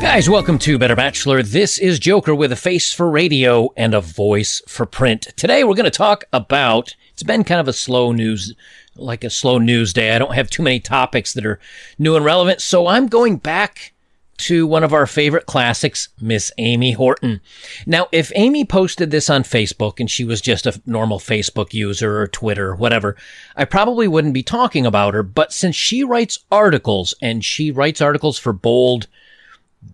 Guys, welcome to Better Bachelor. This is Joker with a face for radio and a voice for print. Today we're going to talk about, it's been kind of a slow news, like a slow news day. I don't have too many topics that are new and relevant, so I'm going back to one of our favorite classics, Miss Amy Horton. Now, if Amy posted this on Facebook and she was just a normal Facebook user or Twitter or whatever, I probably wouldn't be talking about her. But since she writes articles and she writes articles for Bolde,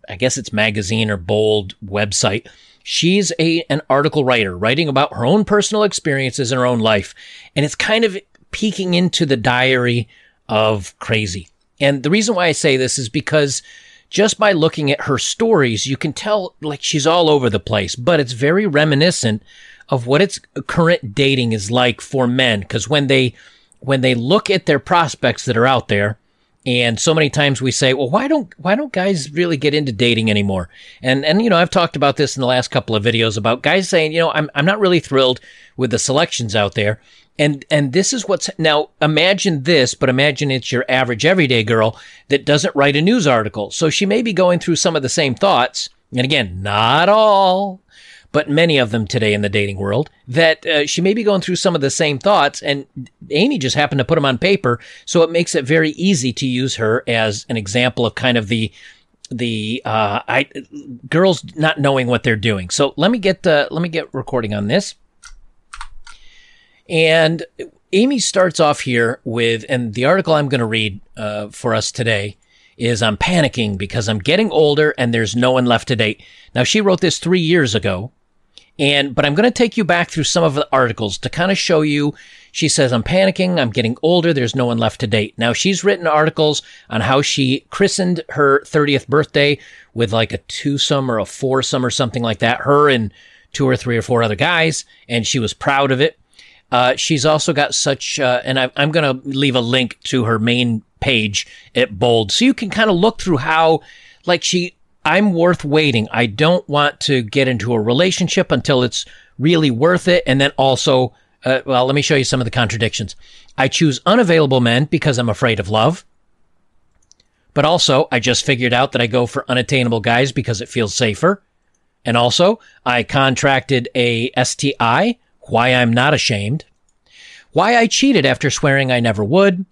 I guess it's magazine or bold website. She's a an article writer writing about her own personal experiences in her own life, and it's kind of peeking into the diary of crazy. And the reason why I say this is because just by looking at her stories, you can tell like she's all over the place, but it's very reminiscent of what its uh, current dating is like for men. Cause when they, when they look at their prospects that are out there, and so many times we say, well, why don't, why don't guys really get into dating anymore? And, and, you know, I've talked about this in the last couple of videos about guys saying, you know, I'm, I'm not really thrilled with the selections out there. And, and this is what's now imagine this, but imagine it's your average everyday girl that doesn't write a news article. So she may be going through some of the same thoughts. And again, not all, but many of them today in the dating world, that uh, she may be going through some of the same thoughts. And Amy just happened to put them on paper. So it makes it very easy to use her as an example of kind of the, the, uh, I, girls not knowing what they're doing. So let me get, uh, let me get recording on this. And Amy starts off here with, and the article I'm going to read, uh, for us today is I'm panicking because I'm getting older and there's no one left to date. Now she wrote this three years ago and, but I'm going to take you back through some of the articles to kind of show you. She says, I'm panicking. I'm getting older. There's no one left to date. Now she's written articles on how she christened her 30th birthday with like a twosome or a foursome or something like that. Her and two or three or four other guys. And she was proud of it. Uh, she's also got such, uh, and I, I'm going to leave a link to her main page at Bolde so you can kind of look through how, like she I'm worth waiting. I don't want to get into a relationship until it's really worth it. And then also, uh, well, let me show you some of the contradictions. I choose unavailable men because I'm afraid of love. But also, I just figured out that I go for unattainable guys because it feels safer. And also, I contracted a STI, why I'm not ashamed. Why I cheated after swearing I never would.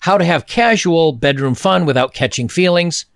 How to have casual bedroom fun without catching feelings.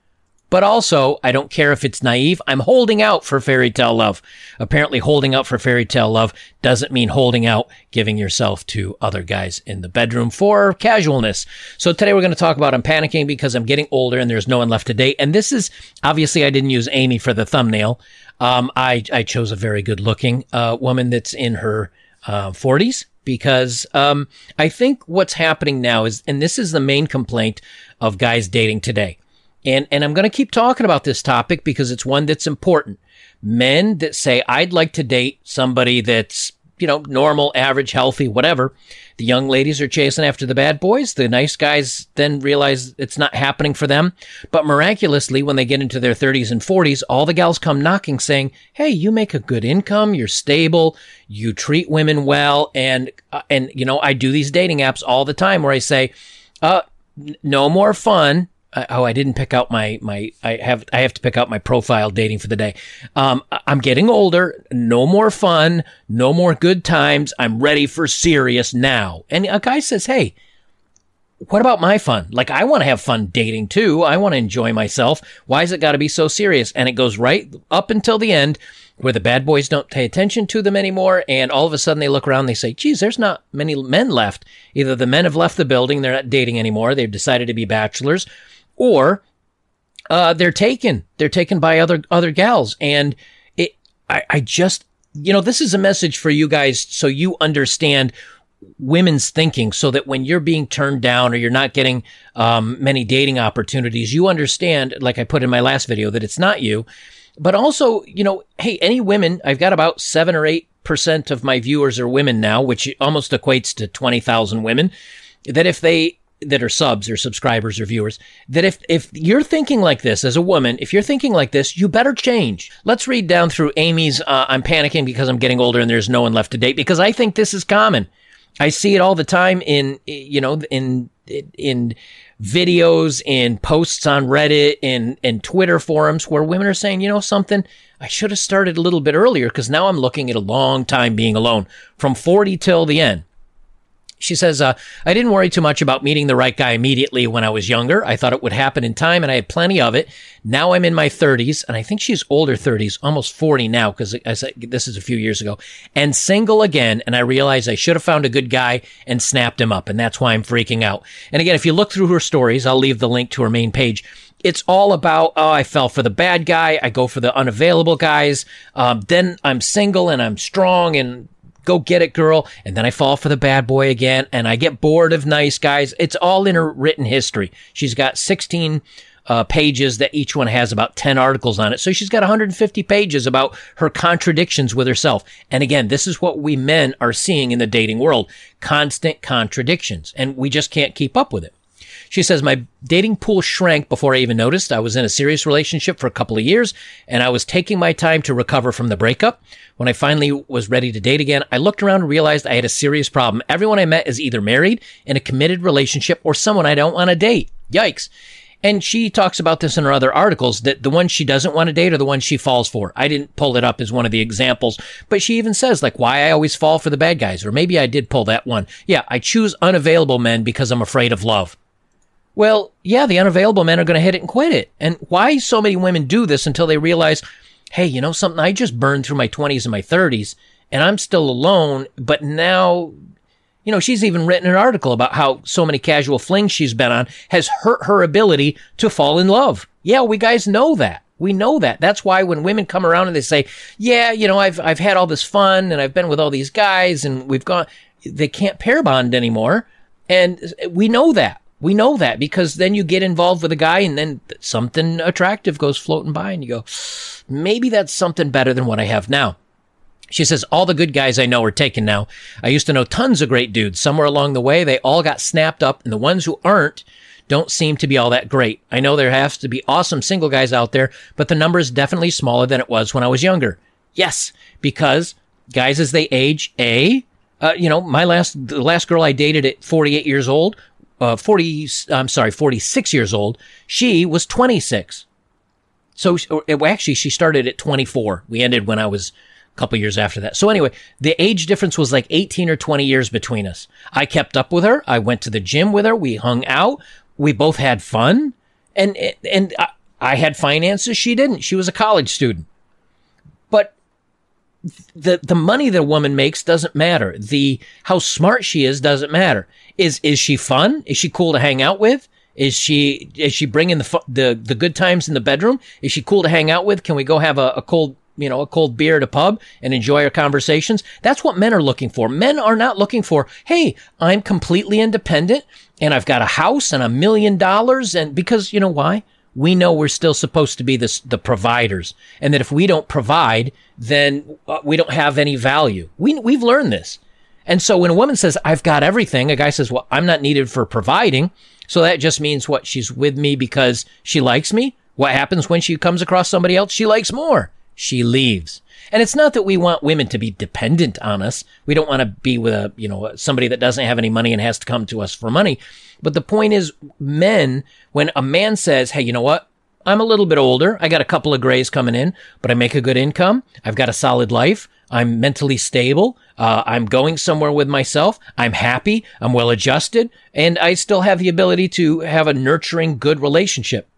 But also, I don't care if it's naive. I'm holding out for fairy tale love. Apparently, holding out for fairy tale love doesn't mean holding out, giving yourself to other guys in the bedroom for casualness. So today we're going to talk about I'm panicking because I'm getting older and there's no one left to date. And this is obviously I didn't use Amy for the thumbnail. Um, I, I chose a very good looking, uh, woman that's in her, uh, 40s because, um, I think what's happening now is, and this is the main complaint of guys dating today and, and I'm going to keep talking about this topic because it's one that's important. Men that say, I'd like to date somebody that's, you know, normal, average, healthy, whatever. The young ladies are chasing after the bad boys. The nice guys then realize it's not happening for them. But miraculously, when they get into their 30s and 40s, all the gals come knocking saying, Hey, you make a good income. You're stable. You treat women well. And, uh, and, you know, I do these dating apps all the time where I say, uh, no more fun oh, I didn't pick out my my. I have I have to pick out my profile dating for the day. Um, I'm getting older. No more fun. No more good times. I'm ready for serious now. And a guy says, "Hey, what about my fun? Like I want to have fun dating too. I want to enjoy myself. Why is it got to be so serious?" And it goes right up until the end. Where the bad boys don't pay attention to them anymore, and all of a sudden they look around, and they say, geez, there's not many men left. Either the men have left the building, they're not dating anymore, they've decided to be bachelors, or uh, they're taken. They're taken by other other gals, and it. I, I just you know this is a message for you guys so you understand women's thinking so that when you're being turned down or you're not getting um, many dating opportunities, you understand, like I put in my last video, that it's not you. But also, you know, hey, any women, I've got about seven or eight percent of my viewers are women now, which almost equates to 20,000 women, that if they that are subs or subscribers or viewers that if if you're thinking like this as a woman, if you're thinking like this, you better change. Let's read down through Amy's uh, I'm panicking because I'm getting older and there's no one left to date because I think this is common. I see it all the time in you know in in videos, in posts on Reddit, in in Twitter forums where women are saying, you know something, I should have started a little bit earlier because now I'm looking at a long time being alone from 40 till the end. She says, uh, I didn't worry too much about meeting the right guy immediately when I was younger. I thought it would happen in time and I had plenty of it. Now I'm in my 30s and I think she's older 30s, almost 40 now because this is a few years ago and single again. And I realized I should have found a good guy and snapped him up. And that's why I'm freaking out. And again, if you look through her stories, I'll leave the link to her main page it's all about oh i fell for the bad guy i go for the unavailable guys um, then i'm single and i'm strong and go get it, girl. And then I fall for the bad boy again and I get bored of nice guys. It's all in her written history. She's got 16 uh, pages that each one has about 10 articles on it. So she's got 150 pages about her contradictions with herself. And again, this is what we men are seeing in the dating world. Constant contradictions. And we just can't keep up with it. She says, My dating pool shrank before I even noticed. I was in a serious relationship for a couple of years and I was taking my time to recover from the breakup. When I finally was ready to date again, I looked around and realized I had a serious problem. Everyone I met is either married, in a committed relationship, or someone I don't want to date. Yikes. And she talks about this in her other articles that the ones she doesn't want to date are the ones she falls for. I didn't pull it up as one of the examples, but she even says like why I always fall for the bad guys, or maybe I did pull that one. Yeah, I choose unavailable men because I'm afraid of love. Well, yeah, the unavailable men are going to hit it and quit it. And why so many women do this until they realize, hey, you know something? I just burned through my 20s and my 30s and I'm still alone. But now, you know, she's even written an article about how so many casual flings she's been on has hurt her ability to fall in love. Yeah, we guys know that. We know that. That's why when women come around and they say, "Yeah, you know, I've I've had all this fun and I've been with all these guys and we've gone," they can't pair bond anymore, and we know that. We know that because then you get involved with a guy and then something attractive goes floating by and you go, maybe that's something better than what I have now. She says, all the good guys I know are taken now. I used to know tons of great dudes. Somewhere along the way, they all got snapped up and the ones who aren't don't seem to be all that great. I know there has to be awesome single guys out there, but the number is definitely smaller than it was when I was younger. Yes, because guys as they age, A, uh, you know, my last, the last girl I dated at 48 years old uh, 40, I'm sorry, 46 years old. She was 26. So actually, she started at 24. We ended when I was a couple years after that. So anyway, the age difference was like 18 or 20 years between us. I kept up with her. I went to the gym with her. We hung out. We both had fun. And, and I had finances. She didn't. She was a college student. The, the money that a woman makes doesn't matter. The, how smart she is doesn't matter. Is is she fun? Is she cool to hang out with? Is she is she bringing the the the good times in the bedroom? Is she cool to hang out with? Can we go have a, a cold you know, a cold beer at a pub and enjoy our conversations. That's what men are looking for. Men are not looking for, hey, I'm completely independent and I've got a house and a million dollars. And because you know why? We know we're still supposed to be the, the providers and that if we don't provide, then uh, we don't have any value. We, we've learned this. And so when a woman says, I've got everything, a guy says, well, I'm not needed for providing. So that just means what? She's with me because she likes me. What happens when she comes across somebody else she likes more? She leaves. And it's not that we want women to be dependent on us. We don't want to be with a, you know, somebody that doesn't have any money and has to come to us for money. But the point is, men, when a man says, Hey, you know what? I'm a little bit older. I got a couple of grays coming in, but I make a good income. I've got a solid life. I'm mentally stable. Uh, I'm going somewhere with myself. I'm happy. I'm well adjusted and I still have the ability to have a nurturing, good relationship.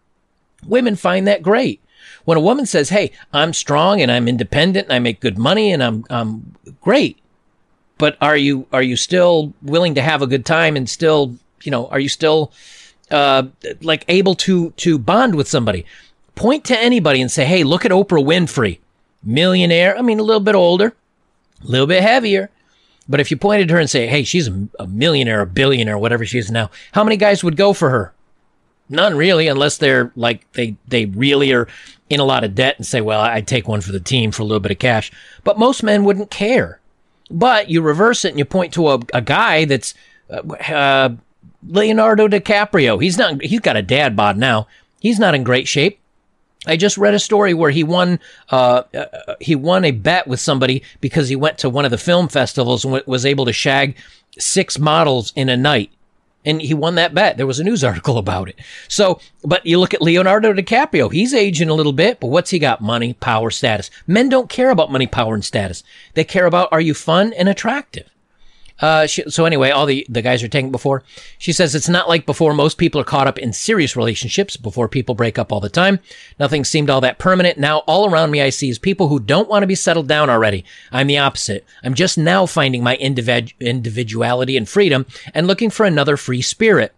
Women find that great. When a woman says, Hey, I'm strong and I'm independent and I make good money and I'm, I'm great. But are you, are you still willing to have a good time and still, you know, are you still, uh, like able to, to bond with somebody? Point to anybody and say, Hey, look at Oprah Winfrey millionaire. I mean, a little bit older, a little bit heavier. But if you pointed her and say, hey, she's a, millionaire, a billionaire, whatever she is now, how many guys would go for her? None really, unless they're like, they, they really are in a lot of debt and say, well, I'd take one for the team for a little bit of cash. But most men wouldn't care. But you reverse it and you point to a, a guy that's, uh, uh Leonardo DiCaprio. He's not, he's got a dad bod now. He's not in great shape. I just read a story where he won uh, uh, he won a bet with somebody because he went to one of the film festivals and w- was able to shag six models in a night. And he won that bet. There was a news article about it. So, but you look at Leonardo DiCaprio. He's aging a little bit, but what's he got? Money, power, status. Men don't care about money, power, and status. They care about are you fun and attractive? Uh, she, so anyway, all the, the guys are taking before. She says it's not like before. Most people are caught up in serious relationships before people break up all the time. Nothing seemed all that permanent. Now all around me I see is people who don't want to be settled down already. I'm the opposite. I'm just now finding my individ- individuality and freedom and looking for another free spirit.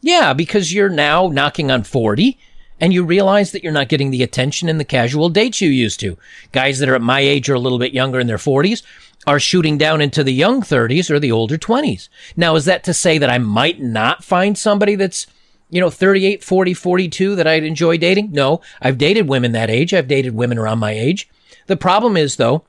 Yeah, because you're now knocking on 40 and you realize that you're not getting the attention and the casual dates you used to. Guys that are at my age or a little bit younger in their 40s are shooting down into the young 30s or the older 20s. Now, is that to say that I might not find somebody that's, you know, 38, 40, 42 that I'd enjoy dating? No, I've dated women that age. I've dated women around my age. The problem is, though,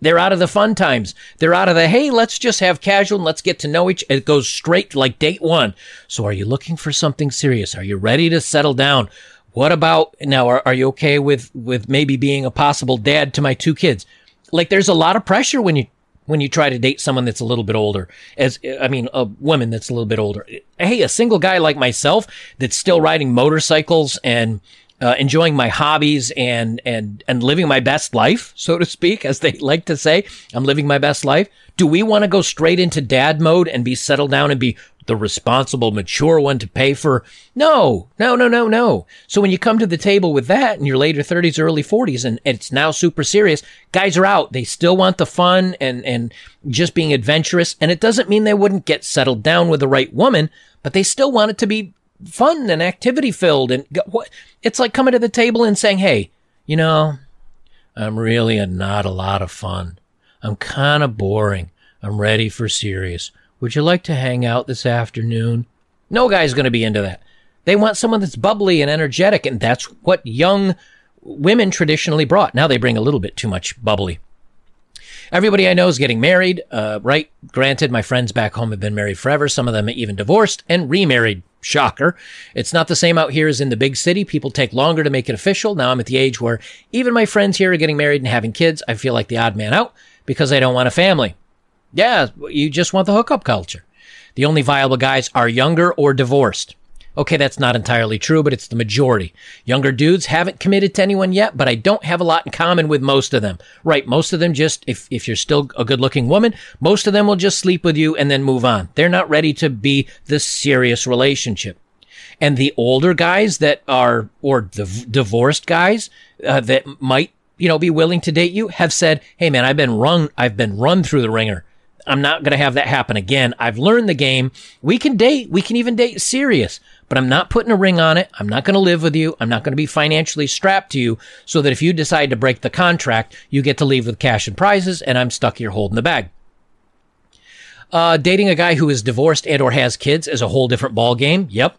they're out of the fun times. They're out of the, hey, let's just have casual and let's get to know each. It goes straight like date one. So are you looking for something serious? Are you ready to settle down? What about now? Are, are you okay with, with maybe being a possible dad to my two kids? Like there's a lot of pressure when you when you try to date someone that's a little bit older as i mean a woman that's a little bit older. Hey a single guy like myself that's still riding motorcycles and uh, enjoying my hobbies and and and living my best life so to speak as they like to say i'm living my best life. Do we want to go straight into dad mode and be settled down and be the responsible, mature one to pay for. No, no, no, no, no. So when you come to the table with that in your later 30s, early 40s, and it's now super serious, guys are out. They still want the fun and, and just being adventurous. And it doesn't mean they wouldn't get settled down with the right woman, but they still want it to be fun and activity filled. And it's like coming to the table and saying, Hey, you know, I'm really a, not a lot of fun. I'm kind of boring. I'm ready for serious. Would you like to hang out this afternoon? No guy's going to be into that. They want someone that's bubbly and energetic, and that's what young women traditionally brought. Now they bring a little bit too much bubbly. Everybody I know is getting married, uh, right? Granted, my friends back home have been married forever. Some of them even divorced and remarried. Shocker. It's not the same out here as in the big city. People take longer to make it official. Now I'm at the age where even my friends here are getting married and having kids. I feel like the odd man out because I don't want a family. Yeah, you just want the hookup culture. The only viable guys are younger or divorced. Okay, that's not entirely true, but it's the majority. Younger dudes haven't committed to anyone yet, but I don't have a lot in common with most of them. Right, most of them just, if, if you're still a good looking woman, most of them will just sleep with you and then move on. They're not ready to be the serious relationship. And the older guys that are, or the divorced guys uh, that might, you know, be willing to date you have said, Hey man, I've been run, I've been run through the ringer. I'm not going to have that happen again. I've learned the game. We can date. We can even date serious, but I'm not putting a ring on it. I'm not going to live with you. I'm not going to be financially strapped to you so that if you decide to break the contract, you get to leave with cash and prizes and I'm stuck here holding the bag. Uh, dating a guy who is divorced and or has kids is a whole different ball game. Yep.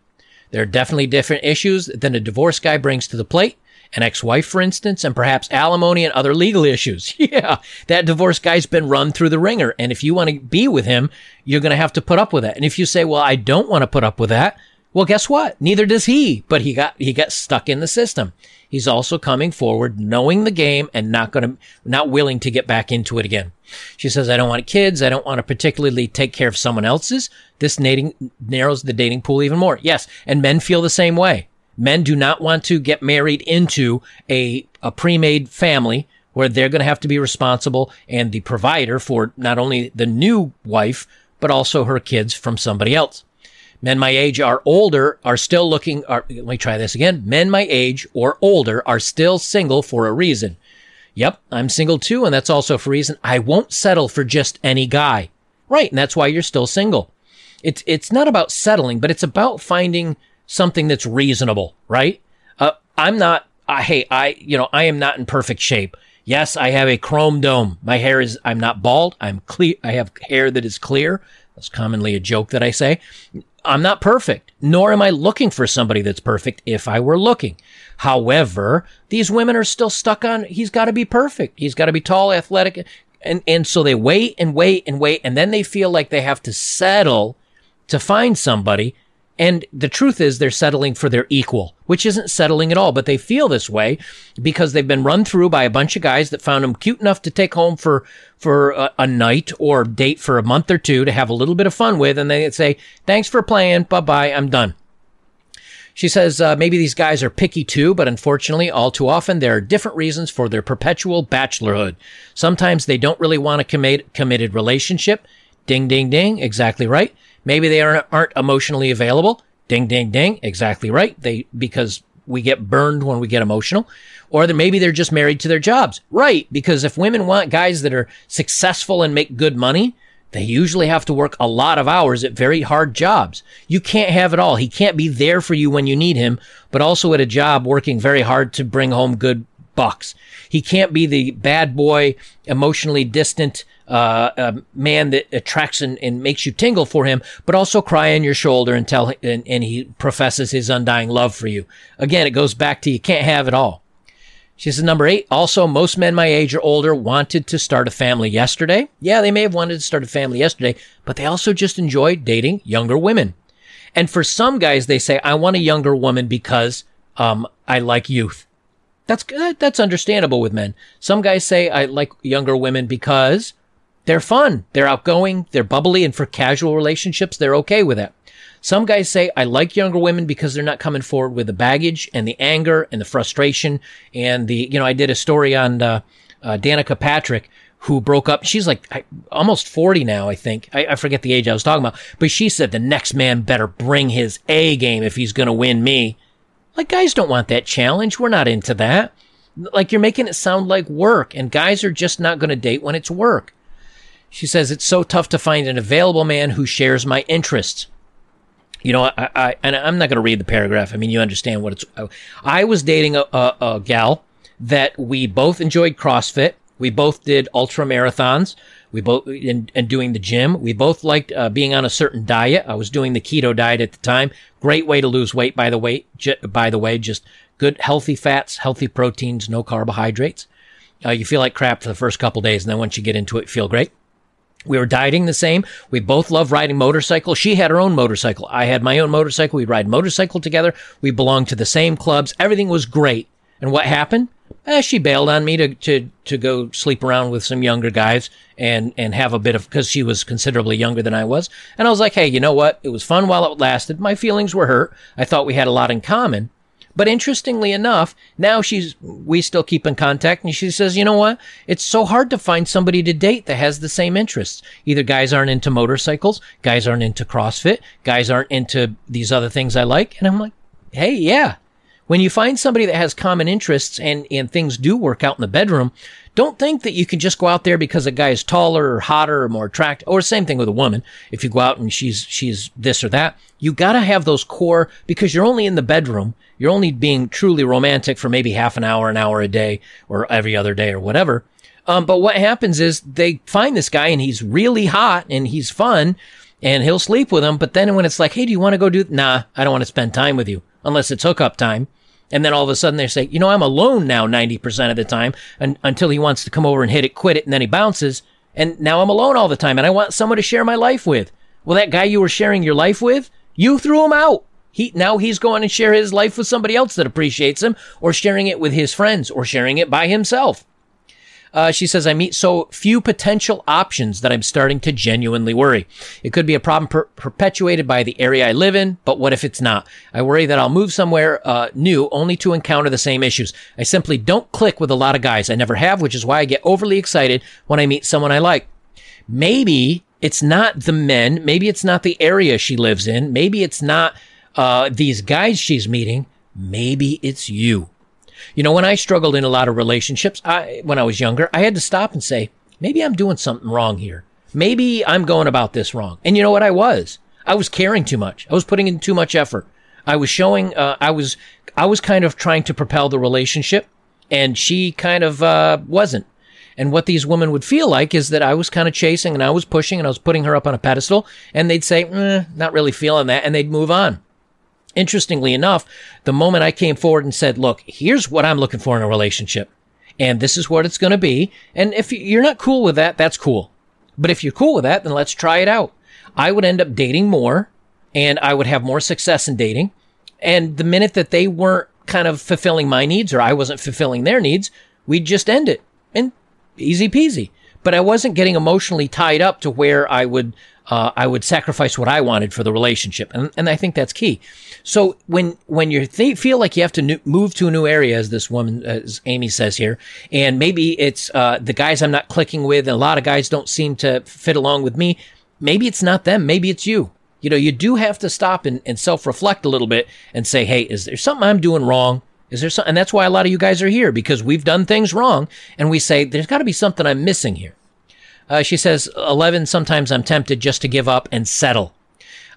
There are definitely different issues than a divorced guy brings to the plate an ex-wife, for instance, and perhaps alimony and other legal issues. Yeah, that divorce guy's been run through the ringer. And if you want to be with him, you're going to have to put up with that. And if you say, well, I don't want to put up with that, well, guess what? Neither does he, but he got, he got stuck in the system. He's also coming forward, knowing the game and not going to, not willing to get back into it again. She says, I don't want kids. I don't want to particularly take care of someone else's. This dating narrows the dating pool even more. Yes. And men feel the same way. Men do not want to get married into a, a pre-made family where they're going to have to be responsible and the provider for not only the new wife, but also her kids from somebody else. Men my age are older are still looking, are, let me try this again. Men my age or older are still single for a reason. Yep, I'm single too, and that's also for a reason I won't settle for just any guy. Right, and that's why you're still single. It's, it's not about settling, but it's about finding something that's reasonable, right? Uh, I'm not, I, hey, I, you know, I am not in perfect shape. Yes, I have a chrome dome. My hair is, I'm not bald. I'm clear. I have hair that is clear. That's commonly a joke that I say. I'm not perfect, nor am I looking for somebody that's perfect if I were looking. However, these women are still stuck on, he's got to be perfect. He's got to be tall, athletic. And, and so they wait and wait and wait. And then they feel like they have to settle to find somebody. And the truth is they're settling for their equal, which isn't settling at all, but they feel this way because they've been run through by a bunch of guys that found them cute enough to take home for, for a, a night or date for a month or two to have a little bit of fun with. And they say, thanks for playing. Bye bye. I'm done. She says uh, maybe these guys are picky too, but unfortunately, all too often, there are different reasons for their perpetual bachelorhood. Sometimes they don't really want a commit- committed relationship. Ding, ding, ding. Exactly right. Maybe they aren't, aren't emotionally available. Ding, ding, ding. Exactly right. They, because we get burned when we get emotional. Or that maybe they're just married to their jobs. Right. Because if women want guys that are successful and make good money, they usually have to work a lot of hours at very hard jobs. You can't have it all. He can't be there for you when you need him, but also at a job working very hard to bring home good bucks. He can't be the bad boy, emotionally distant uh, uh, man that attracts and, and, makes you tingle for him, but also cry on your shoulder and tell and, and he professes his undying love for you. Again, it goes back to you can't have it all. She says, number eight, also, most men my age or older wanted to start a family yesterday. Yeah, they may have wanted to start a family yesterday, but they also just enjoy dating younger women. And for some guys, they say, I want a younger woman because, um, I like youth. That's, that's understandable with men. Some guys say, I like younger women because they're fun. They're outgoing. They're bubbly. And for casual relationships, they're okay with it. Some guys say, I like younger women because they're not coming forward with the baggage and the anger and the frustration. And the, you know, I did a story on, uh, uh, Danica Patrick who broke up. She's like almost 40 now, I think. I, I, forget the age I was talking about, but she said the next man better bring his A game if he's going to win me. Like guys don't want that challenge. We're not into that. Like you're making it sound like work and guys are just not going to date when it's work. She says it's so tough to find an available man who shares my interests. You know, I, I and I'm not going to read the paragraph. I mean, you understand what it's. I was dating a, a, a gal that we both enjoyed CrossFit. We both did ultra marathons. We both and, and doing the gym. We both liked uh, being on a certain diet. I was doing the keto diet at the time. Great way to lose weight, by the way. J- by the way, just good, healthy fats, healthy proteins, no carbohydrates. Uh, you feel like crap for the first couple days, and then once you get into it, feel great. We were dieting the same. We both love riding motorcycles. She had her own motorcycle. I had my own motorcycle. We ride motorcycle together. We belonged to the same clubs. Everything was great. And what happened? Eh, she bailed on me to, to, to go sleep around with some younger guys and, and have a bit of, cause she was considerably younger than I was. And I was like, Hey, you know what? It was fun while it lasted. My feelings were hurt. I thought we had a lot in common. But interestingly enough, now she's, we still keep in contact and she says, you know what? It's so hard to find somebody to date that has the same interests. Either guys aren't into motorcycles, guys aren't into CrossFit, guys aren't into these other things I like. And I'm like, hey, yeah. When you find somebody that has common interests and, and things do work out in the bedroom, don't think that you can just go out there because a guy is taller or hotter or more attractive, or same thing with a woman. If you go out and she's, she's this or that, you gotta have those core because you're only in the bedroom. You're only being truly romantic for maybe half an hour, an hour a day, or every other day or whatever. Um, but what happens is they find this guy and he's really hot and he's fun and he'll sleep with them. But then when it's like, Hey, do you want to go do, Th-? nah, I don't want to spend time with you unless it's hookup time. And then all of a sudden they say, you know, I'm alone now 90% of the time and, until he wants to come over and hit it, quit it, and then he bounces. And now I'm alone all the time and I want someone to share my life with. Well, that guy you were sharing your life with, you threw him out. He, now he's going to share his life with somebody else that appreciates him or sharing it with his friends or sharing it by himself. Uh, she says, I meet so few potential options that I'm starting to genuinely worry. It could be a problem per- perpetuated by the area I live in, but what if it's not? I worry that I'll move somewhere uh, new only to encounter the same issues. I simply don't click with a lot of guys. I never have, which is why I get overly excited when I meet someone I like. Maybe it's not the men. Maybe it's not the area she lives in. Maybe it's not uh, these guys she's meeting. Maybe it's you. You know, when I struggled in a lot of relationships, I, when I was younger, I had to stop and say, maybe I'm doing something wrong here. Maybe I'm going about this wrong. And you know what I was? I was caring too much. I was putting in too much effort. I was showing, uh, I was, I was kind of trying to propel the relationship and she kind of, uh, wasn't. And what these women would feel like is that I was kind of chasing and I was pushing and I was putting her up on a pedestal and they'd say, eh, not really feeling that. And they'd move on. Interestingly enough, the moment I came forward and said, look, here's what I'm looking for in a relationship and this is what it's going to be. And if you're not cool with that, that's cool. But if you're cool with that, then let's try it out. I would end up dating more and I would have more success in dating. And the minute that they weren't kind of fulfilling my needs or I wasn't fulfilling their needs, we'd just end it and easy peasy. But I wasn't getting emotionally tied up to where I would uh, I would sacrifice what I wanted for the relationship, and and I think that's key. So when when you th- feel like you have to new, move to a new area, as this woman, as Amy says here, and maybe it's uh, the guys I'm not clicking with, and a lot of guys don't seem to fit along with me. Maybe it's not them. Maybe it's you. You know, you do have to stop and, and self reflect a little bit and say, hey, is there something I'm doing wrong? Is there something? And that's why a lot of you guys are here because we've done things wrong, and we say there's got to be something I'm missing here. Uh, she says, 11, sometimes I'm tempted just to give up and settle.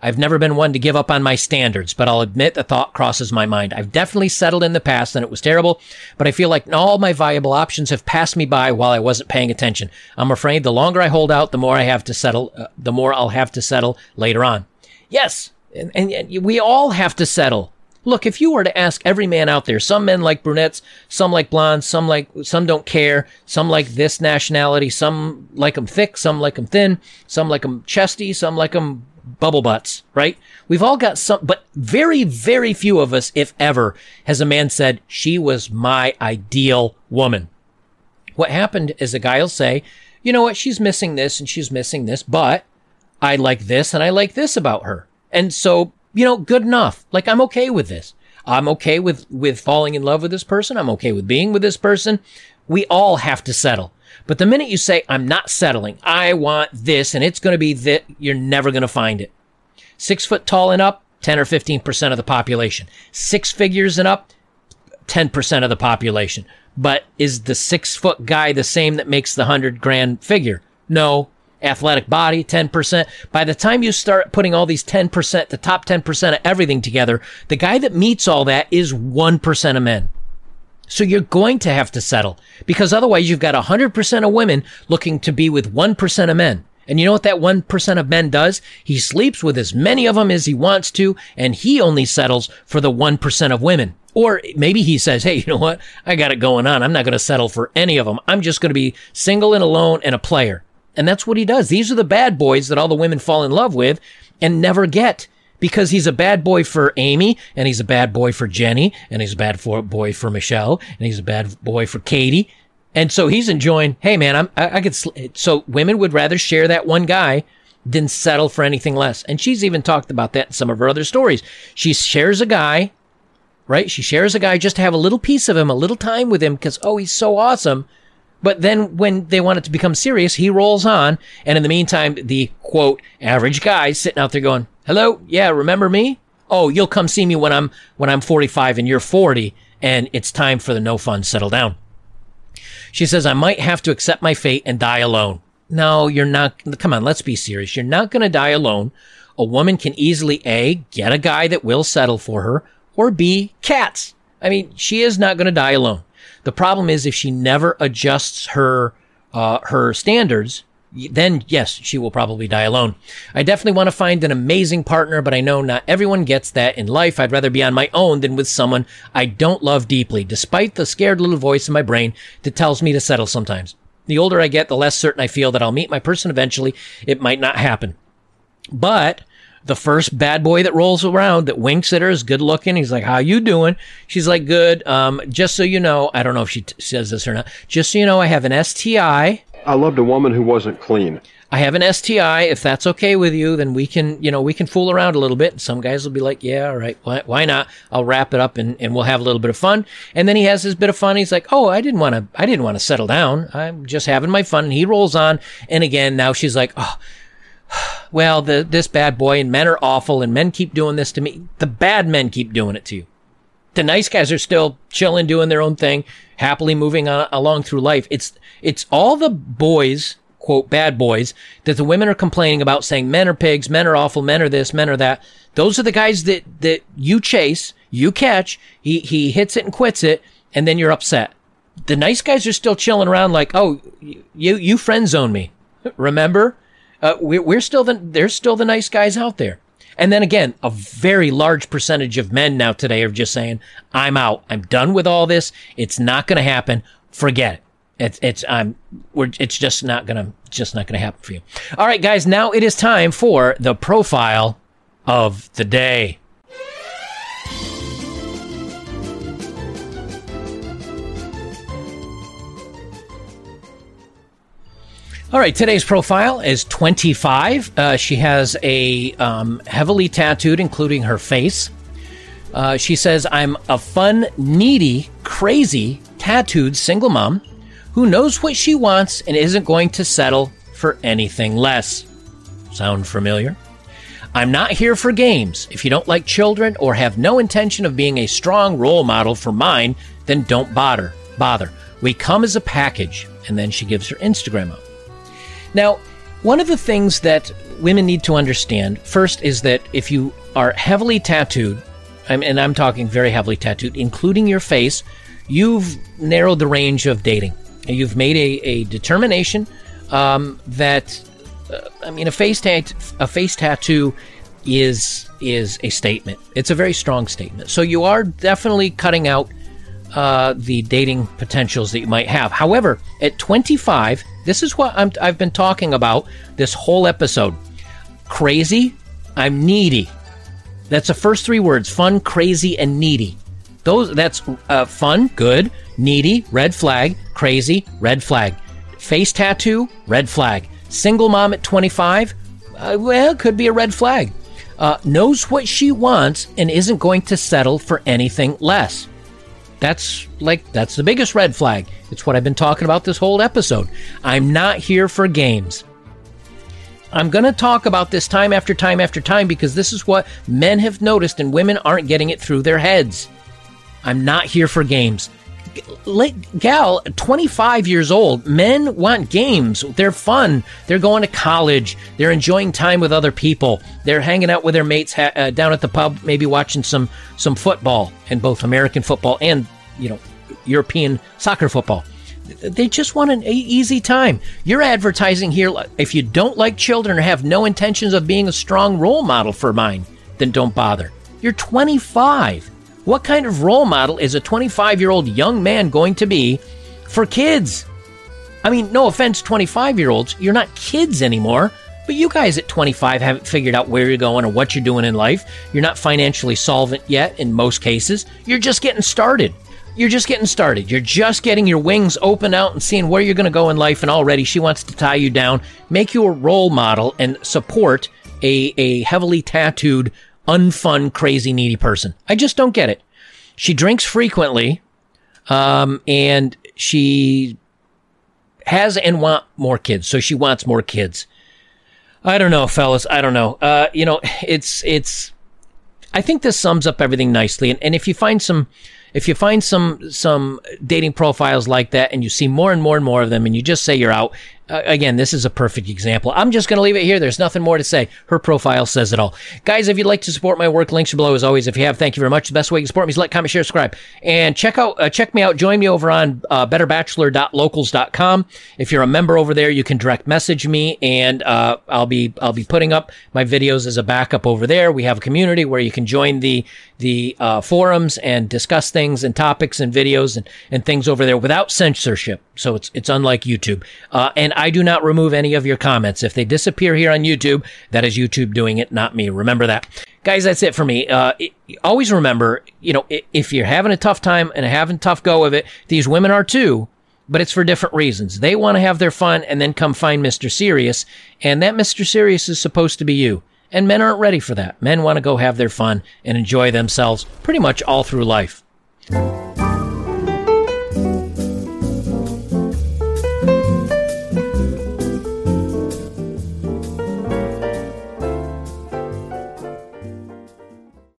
I've never been one to give up on my standards, but I'll admit the thought crosses my mind. I've definitely settled in the past and it was terrible, but I feel like all my viable options have passed me by while I wasn't paying attention. I'm afraid the longer I hold out, the more I have to settle, uh, the more I'll have to settle later on. Yes, and, and, and we all have to settle. Look, if you were to ask every man out there, some men like brunettes, some like blondes, some like, some don't care, some like this nationality, some like them thick, some like them thin, some like them chesty, some like them bubble butts, right? We've all got some, but very, very few of us, if ever, has a man said, she was my ideal woman. What happened is a guy will say, you know what, she's missing this and she's missing this, but I like this and I like this about her. And so you know, good enough. Like I'm okay with this. I'm okay with, with falling in love with this person. I'm okay with being with this person. We all have to settle. But the minute you say, I'm not settling, I want this and it's going to be that, you're never going to find it. Six foot tall and up, 10 or 15% of the population. Six figures and up, 10% of the population. But is the six foot guy the same that makes the hundred grand figure? No, athletic body, 10%. By the time you start putting all these 10%, the top 10% of everything together, the guy that meets all that is 1% of men. So you're going to have to settle because otherwise you've got 100% of women looking to be with 1% of men. And you know what that 1% of men does? He sleeps with as many of them as he wants to, and he only settles for the 1% of women. Or maybe he says, Hey, you know what? I got it going on. I'm not going to settle for any of them. I'm just going to be single and alone and a player. And that's what he does. These are the bad boys that all the women fall in love with and never get because he's a bad boy for Amy and he's a bad boy for Jenny and he's a bad boy for Michelle and he's a bad boy for Katie. And so he's enjoying, hey man, I'm, I, I could, sl-. so women would rather share that one guy than settle for anything less. And she's even talked about that in some of her other stories. She shares a guy, right? She shares a guy just to have a little piece of him, a little time with him because, oh, he's so awesome. But then when they want it to become serious, he rolls on. And in the meantime, the quote, average guy sitting out there going, hello. Yeah. Remember me? Oh, you'll come see me when I'm, when I'm 45 and you're 40 and it's time for the no fun settle down. She says, I might have to accept my fate and die alone. No, you're not. Come on. Let's be serious. You're not going to die alone. A woman can easily A, get a guy that will settle for her or B, cats. I mean, she is not going to die alone. The problem is if she never adjusts her uh, her standards, then yes, she will probably die alone. I definitely want to find an amazing partner, but I know not everyone gets that in life. I'd rather be on my own than with someone I don't love deeply, despite the scared little voice in my brain that tells me to settle sometimes. The older I get, the less certain I feel that I'll meet my person eventually. It might not happen. But the first bad boy that rolls around that winks at her is good looking. He's like, "How you doing?" She's like, "Good." Um, just so you know, I don't know if she t- says this or not. Just so you know, I have an STI. I loved a woman who wasn't clean. I have an STI. If that's okay with you, then we can, you know, we can fool around a little bit. Some guys will be like, yeah, all right. Why, why not? I'll wrap it up and, and we'll have a little bit of fun. And then he has his bit of fun. He's like, oh, I didn't want to, I didn't want to settle down. I'm just having my fun. And he rolls on. And again, now she's like, oh, well, the, this bad boy and men are awful and men keep doing this to me. The bad men keep doing it to you. The nice guys are still chilling, doing their own thing, happily moving on, along through life. It's, it's all the boys, quote, bad boys that the women are complaining about saying men are pigs, men are awful, men are this, men are that. Those are the guys that, that you chase, you catch, he, he hits it and quits it, and then you're upset. The nice guys are still chilling around like, oh, you, you friend zone me. Remember? Uh, we're, we're still the, there's still the nice guys out there. And then again, a very large percentage of men now today are just saying, I'm out. I'm done with all this. It's not going to happen. Forget it. It's it's I'm we're it's just not gonna just not gonna happen for you. All right, guys. Now it is time for the profile of the day. All right, today's profile is 25. Uh, she has a um, heavily tattooed, including her face. Uh, she says, I'm a fun, needy, crazy, tattooed single mom who knows what she wants and isn't going to settle for anything less. Sound familiar? I'm not here for games. If you don't like children or have no intention of being a strong role model for mine, then don't bother. Bother. We come as a package. And then she gives her Instagram up. Now, one of the things that women need to understand first is that if you are heavily tattooed, and I'm talking very heavily tattooed, including your face, you've narrowed the range of dating. You've made a, a determination um, that, uh, I mean, a face tat- a face tattoo is is a statement. It's a very strong statement. So you are definitely cutting out uh, the dating potentials that you might have. However, at 25, this is what i have been talking about this whole episode. Crazy, I'm needy. That's the first three words: fun, crazy, and needy. Those that's uh, fun, good, needy, red flag, crazy, red flag, face tattoo, red flag, single mom at 25, uh, well, could be a red flag. Uh, knows what she wants and isn't going to settle for anything less. That's like, that's the biggest red flag. It's what I've been talking about this whole episode. I'm not here for games. I'm going to talk about this time after time after time because this is what men have noticed and women aren't getting it through their heads. I'm not here for games. Like, gal, 25 years old, men want games. They're fun. They're going to college. They're enjoying time with other people. They're hanging out with their mates uh, down at the pub, maybe watching some some football and both American football and you know, European soccer football. They just want an easy time. You're advertising here. If you don't like children or have no intentions of being a strong role model for mine, then don't bother. You're 25. What kind of role model is a 25 year old young man going to be for kids? I mean, no offense, 25 year olds, you're not kids anymore. But you guys at 25 haven't figured out where you're going or what you're doing in life. You're not financially solvent yet in most cases. You're just getting started you're just getting started. You're just getting your wings open out and seeing where you're going to go in life. And already she wants to tie you down, make you a role model, and support a, a heavily tattooed, unfun, crazy, needy person. I just don't get it. She drinks frequently, um, and she has and want more kids. So she wants more kids. I don't know, fellas. I don't know. Uh, you know, it's, it's, I think this sums up everything nicely. And, and if you find some, if you find some some dating profiles like that and you see more and more and more of them and you just say you're out uh, again, this is a perfect example. I'm just going to leave it here. There's nothing more to say. Her profile says it all. Guys, if you'd like to support my work, links are below as always. If you have, thank you very much. The best way you can support me is like, comment, share, subscribe. And check out, uh, check me out. Join me over on uh, betterbachelor.locals.com. If you're a member over there, you can direct message me and uh, I'll be, I'll be putting up my videos as a backup over there. We have a community where you can join the, the uh, forums and discuss things and topics and videos and, and things over there without censorship. So it's, it's unlike YouTube. Uh, and I do not remove any of your comments. If they disappear here on YouTube, that is YouTube doing it, not me. Remember that. Guys, that's it for me. Uh, it, always remember, you know, if you're having a tough time and having a tough go of it, these women are too, but it's for different reasons. They want to have their fun and then come find Mr. Serious, and that Mr. Serious is supposed to be you. And men aren't ready for that. Men want to go have their fun and enjoy themselves pretty much all through life.